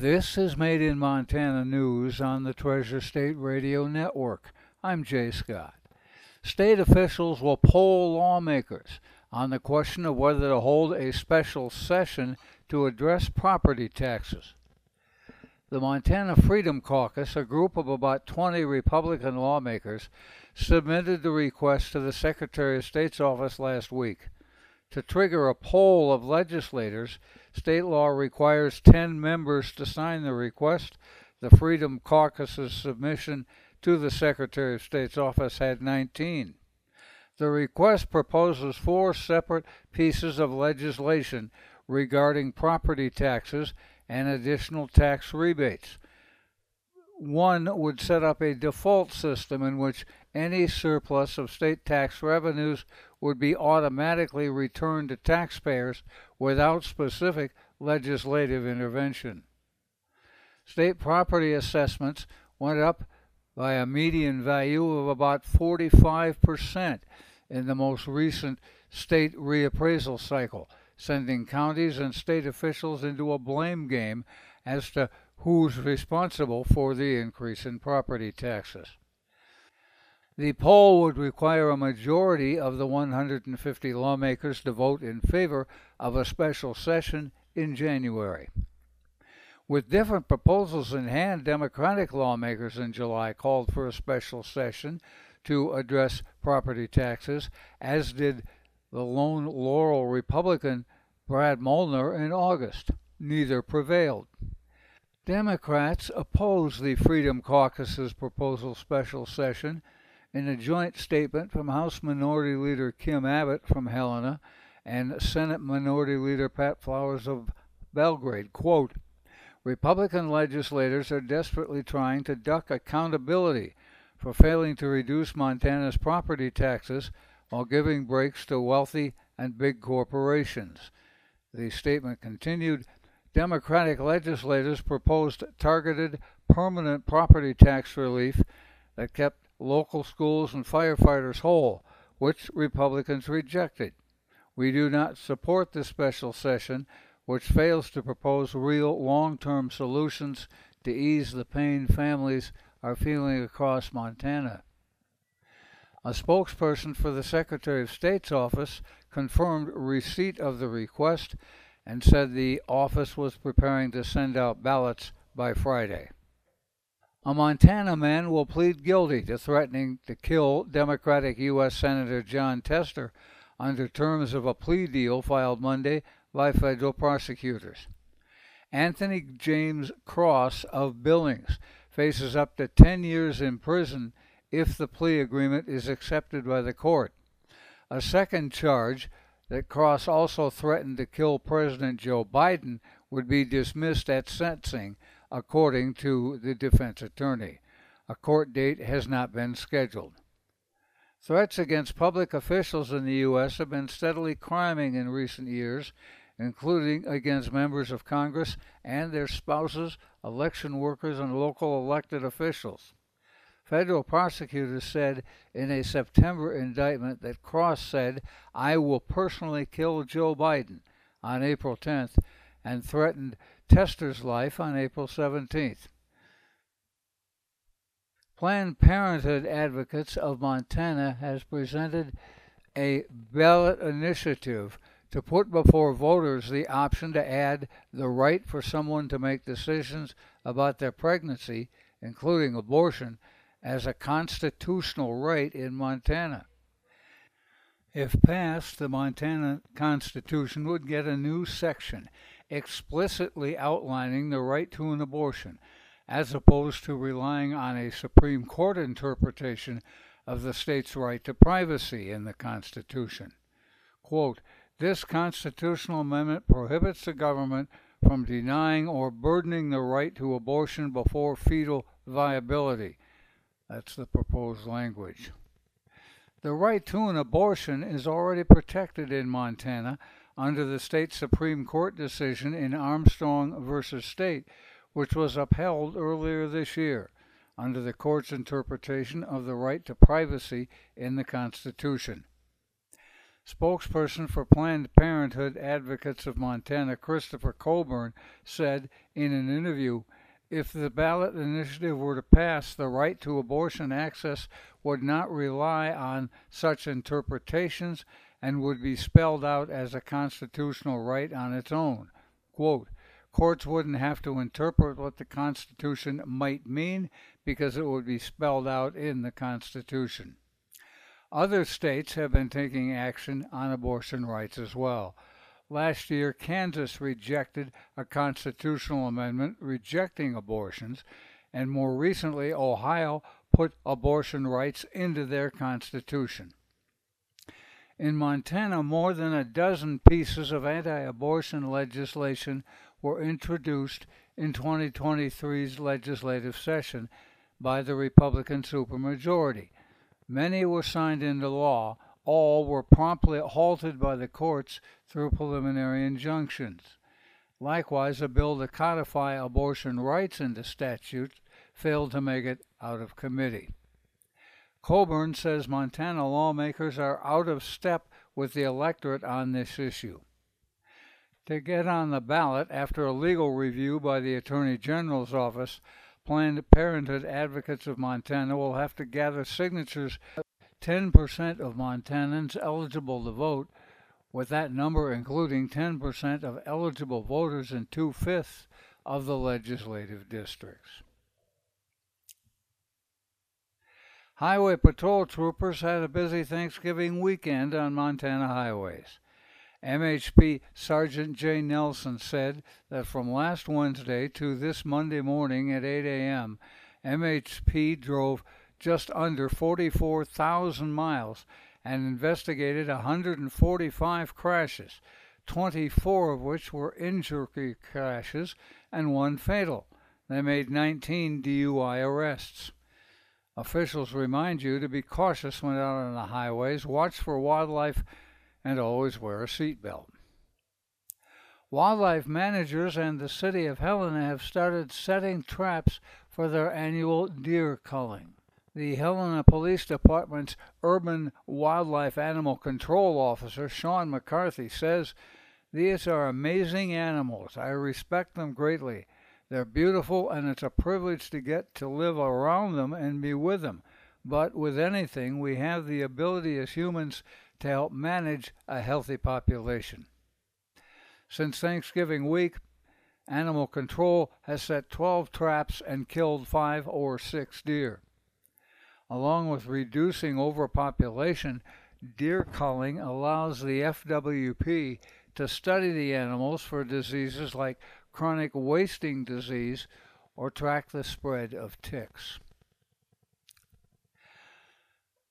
This is Made in Montana News on the Treasure State Radio Network. I'm Jay Scott. State officials will poll lawmakers on the question of whether to hold a special session to address property taxes. The Montana Freedom Caucus, a group of about 20 Republican lawmakers, submitted the request to the Secretary of State's office last week. To trigger a poll of legislators, State law requires 10 members to sign the request. The Freedom Caucus's submission to the Secretary of State's office had 19. The request proposes four separate pieces of legislation regarding property taxes and additional tax rebates. One would set up a default system in which any surplus of state tax revenues would be automatically returned to taxpayers without specific legislative intervention. State property assessments went up by a median value of about 45% in the most recent state reappraisal cycle, sending counties and state officials into a blame game as to who's responsible for the increase in property taxes. The poll would require a majority of the 150 lawmakers to vote in favor of a special session in January. With different proposals in hand, Democratic lawmakers in July called for a special session to address property taxes, as did the lone Laurel Republican Brad Molnar in August. Neither prevailed. Democrats opposed the Freedom Caucus's proposal special session in a joint statement from House Minority Leader Kim Abbott from Helena and Senate Minority Leader Pat Flowers of Belgrade, quote, Republican legislators are desperately trying to duck accountability for failing to reduce Montana's property taxes while giving breaks to wealthy and big corporations. The statement continued Democratic legislators proposed targeted permanent property tax relief that kept local schools and firefighters whole, which Republicans rejected. We do not support this special session, which fails to propose real long term solutions to ease the pain families are feeling across Montana. A spokesperson for the Secretary of State's office confirmed receipt of the request and said the office was preparing to send out ballots by Friday. A Montana man will plead guilty to threatening to kill Democratic U.S. Senator Jon Tester under terms of a plea deal filed Monday by federal prosecutors. Anthony James Cross of Billings faces up to 10 years in prison if the plea agreement is accepted by the court. A second charge that Cross also threatened to kill President Joe Biden would be dismissed at sentencing according to the defense attorney. A court date has not been scheduled. Threats against public officials in the U.S. have been steadily climbing in recent years, including against members of Congress and their spouses, election workers, and local elected officials. Federal prosecutors said in a September indictment that Cross said, I will personally kill Joe Biden on April 10th and threatened Tester's life on April 17th. Planned Parenthood Advocates of Montana has presented a ballot initiative to put before voters the option to add the right for someone to make decisions about their pregnancy, including abortion, as a constitutional right in Montana. If passed, the Montana Constitution would get a new section explicitly outlining the right to an abortion, as opposed to relying on a Supreme Court interpretation of the state's right to privacy in the Constitution. Quote, this constitutional amendment prohibits the government from denying or burdening the right to abortion before fetal viability. That's the proposed language. The right to an abortion is already protected in Montana under the state Supreme Court decision in Armstrong versus State, which was upheld earlier this year under the court's interpretation of the right to privacy in the Constitution. Spokesperson for Planned Parenthood Advocates of Montana, Christopher Coburn, said in an interview if the ballot initiative were to pass, the right to abortion access would not rely on such interpretations and would be spelled out as a constitutional right on its own. Quote, Courts wouldn't have to interpret what the Constitution might mean because it would be spelled out in the Constitution. Other states have been taking action on abortion rights as well. Last year, Kansas rejected a constitutional amendment rejecting abortions, and more recently, Ohio put abortion rights into their constitution. In Montana, more than a dozen pieces of anti abortion legislation were introduced in 2023's legislative session by the Republican supermajority. Many were signed into law, all were promptly halted by the courts through preliminary injunctions. Likewise, a bill to codify abortion rights into statute failed to make it out of committee. Coburn says Montana lawmakers are out of step with the electorate on this issue. To get on the ballot after a legal review by the Attorney General's office, Planned Parenthood advocates of Montana will have to gather signatures 10% of Montanans eligible to vote, with that number including 10% of eligible voters in two fifths of the legislative districts. Highway Patrol troopers had a busy Thanksgiving weekend on Montana highways. MHP Sergeant Jay Nelson said that from last Wednesday to this Monday morning at 8 a.m., MHP drove just under 44,000 miles and investigated 145 crashes, 24 of which were injury crashes and one fatal. They made 19 DUI arrests. Officials remind you to be cautious when out on the highways, watch for wildlife, and always wear a seatbelt. Wildlife managers and the city of Helena have started setting traps for their annual deer culling. The Helena Police Department's Urban Wildlife Animal Control Officer, Sean McCarthy, says, These are amazing animals. I respect them greatly. They're beautiful, and it's a privilege to get to live around them and be with them. But with anything, we have the ability as humans to help manage a healthy population. Since Thanksgiving week, Animal Control has set 12 traps and killed five or six deer along with reducing overpopulation, deer culling allows the FWP to study the animals for diseases like chronic wasting disease or track the spread of ticks.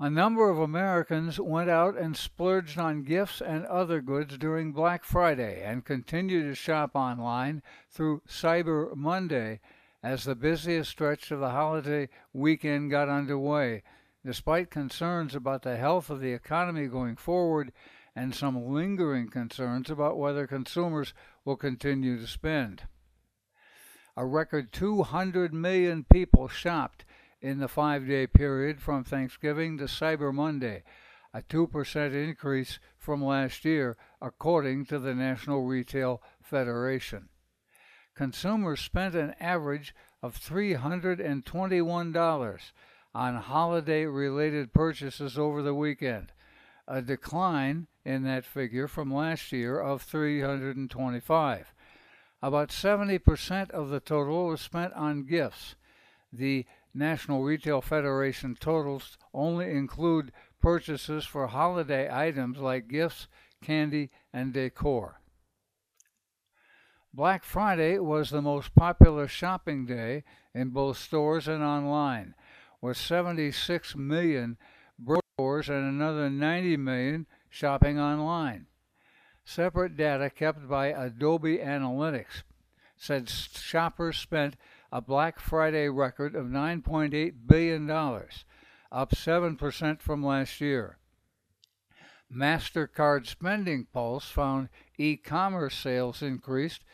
A number of Americans went out and splurged on gifts and other goods during Black Friday and continue to shop online through Cyber Monday as the busiest stretch of the holiday weekend got underway, despite concerns about the health of the economy going forward and some lingering concerns about whether consumers will continue to spend. A record 200 million people shopped in the five day period from Thanksgiving to Cyber Monday, a 2% increase from last year, according to the National Retail Federation consumers spent an average of $321 on holiday related purchases over the weekend, a decline in that figure from last year of 325. About 70% of the total was spent on gifts. The National Retail Federation totals only include purchases for holiday items like gifts, candy, and decor. Black Friday was the most popular shopping day in both stores and online, with 76 million stores and another 90 million shopping online. Separate data kept by Adobe Analytics said shoppers spent a Black Friday record of $9.8 billion, up 7% from last year. MasterCard Spending Pulse found e commerce sales increased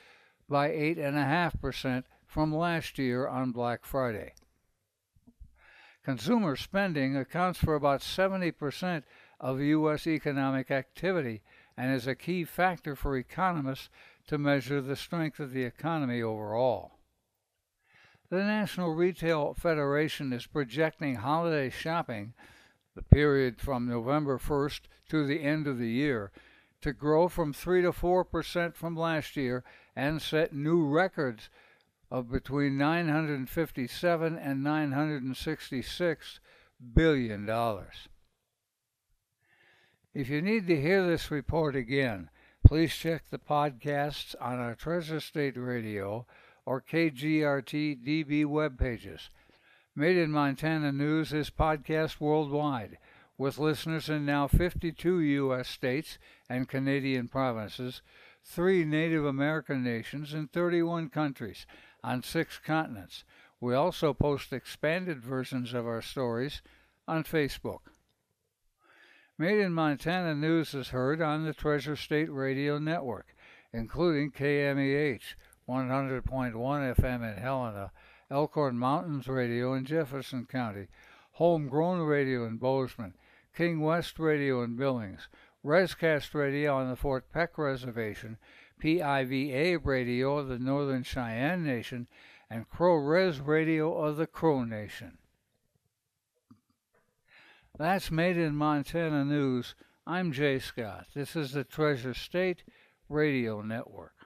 by 8.5% from last year on Black Friday. Consumer spending accounts for about 70% of U.S. economic activity and is a key factor for economists to measure the strength of the economy overall. The National Retail Federation is projecting holiday shopping, the period from November 1st to the end of the year, to grow from 3 to 4% from last year and set new records of between 957 and 966 billion dollars. If you need to hear this report again, please check the podcasts on our Treasure State Radio or KGRT DB web pages. Made in Montana News is podcast worldwide, with listeners in now 52 U.S. states and Canadian provinces, three Native American nations, and 31 countries on six continents. We also post expanded versions of our stories on Facebook. Made in Montana News is heard on the Treasure State Radio Network, including KMEH 100.1 FM in Helena, Elkhorn Mountains Radio in Jefferson County, Homegrown Radio in Bozeman, King West Radio in Billings, Rescast Radio on the Fort Peck Reservation, PIVA Radio of the Northern Cheyenne Nation, and Crow Res Radio of the Crow Nation. That's Made in Montana News. I'm Jay Scott. This is the Treasure State Radio Network.